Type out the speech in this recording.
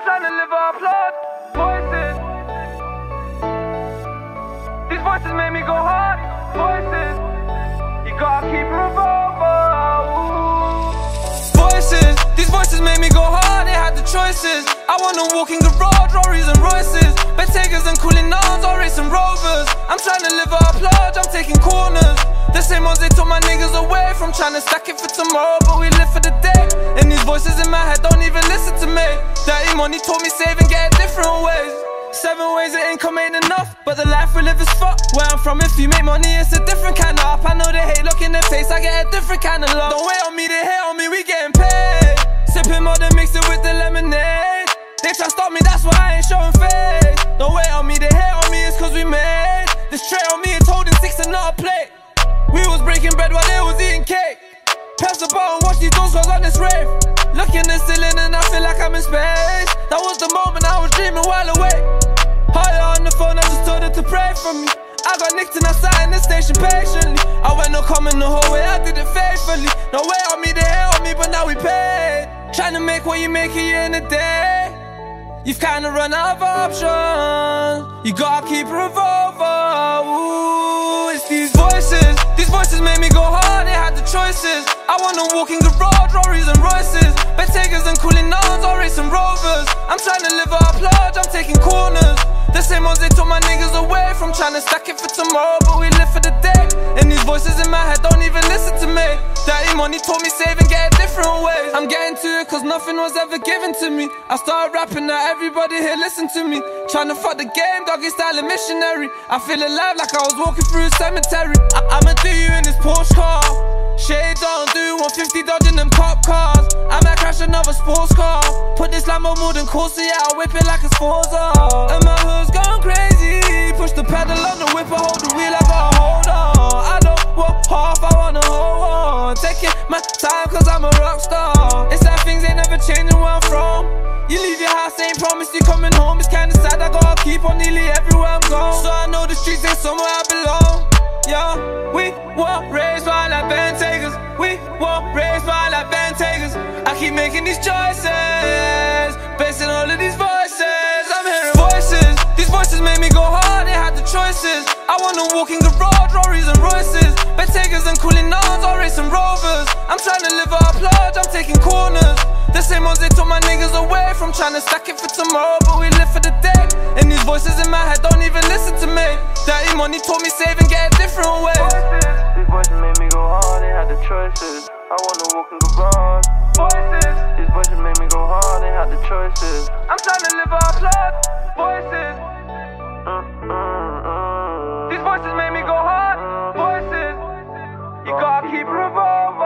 trying to live up applaud. Voices. These voices make me go hard. Voices. You gotta keep revolver. Voices. These voices make me go hard. They had the choices. I wanna walk in garage, Rory's and Royces. Bentaygas and Cullinans, or racing rovers. I'm trying to live up applaud. I'm taking corners. The same ones they took my niggas away from trying to stack it for tomorrow, but we live for the day. And these voices in my head don't even listen to me. Dirty money taught me save and get different ways. Seven ways that income ain't enough, but the life we live is fuck. Where I'm from, if you make money, it's a different kind of up. I know they hate, look in their face, I get a different kind of love. Don't wait on me, they hate on me, we getting paid. Sipping more than mix it with the lemonade. They try to stop me, that's cake. Press the button, watch these doors close on this rave. Look in the ceiling and I feel like I'm in space. That was the moment I was dreaming while awake. Higher on the phone, I just told her to pray for me. I got nicked and I sat in the station patiently. I went no coming the whole way, I did it faithfully. No way on me, they hate on me, but now we paid. Trying to make what you make here in a day. You've kinda run out of options. You gotta keep a choices. I wanna walk in garage, Rory's and Royces. Bentaygas and Cullinans, or racing rovers. I'm trying to live up large. I'm taking corners. The same ones they took my niggas away from trying to stack it for tomorrow, but we live for the day. And these voices in my head don't even. Dirty money taught me save and get different ways. I'm getting to it cause nothing was ever given to me. I started rapping now everybody here listen to me. Trying to fuck the game, doggy style and missionary. I feel alive like I was walking through a cemetery. I- I'ma do you in this Porsche car. Shades on, do 150 dodging them cop cars. I might crash another sports car. Put this Lambo more than Corsa, yeah, I whip it like a Sporza. And my hood's gone crazy. Push the pedal on the cause I'm a rock star. It's like things ain't never changing where I'm from. You leave your house, ain't promised you coming home. It's kinda sad, I gotta keep on nearly everywhere I'm going. So I know the streets ain't somewhere I belong. Yeah, we were raised by like band takers. We were raised by like band takers. I keep making these choices, basing all of these voices. I'm hearing voices. These voices make me go hard. They had the choices. I wanna walk in garage, Rory's and Royces. Bentaygas and Cullinans, or racing rovers. I'm trying to live up large. I'm taking corners. The same ones they took my niggas away from trying to stack it for tomorrow, but we live for the day. And these voices in my head don't even listen to me. Dirty money taught me save and get different ways. These voices made me go hard, they had the choices. I wanna walk in garage. Voices, These voices made me go hard, they had the choices. I'm trying to live up large. Voices, keep revolving.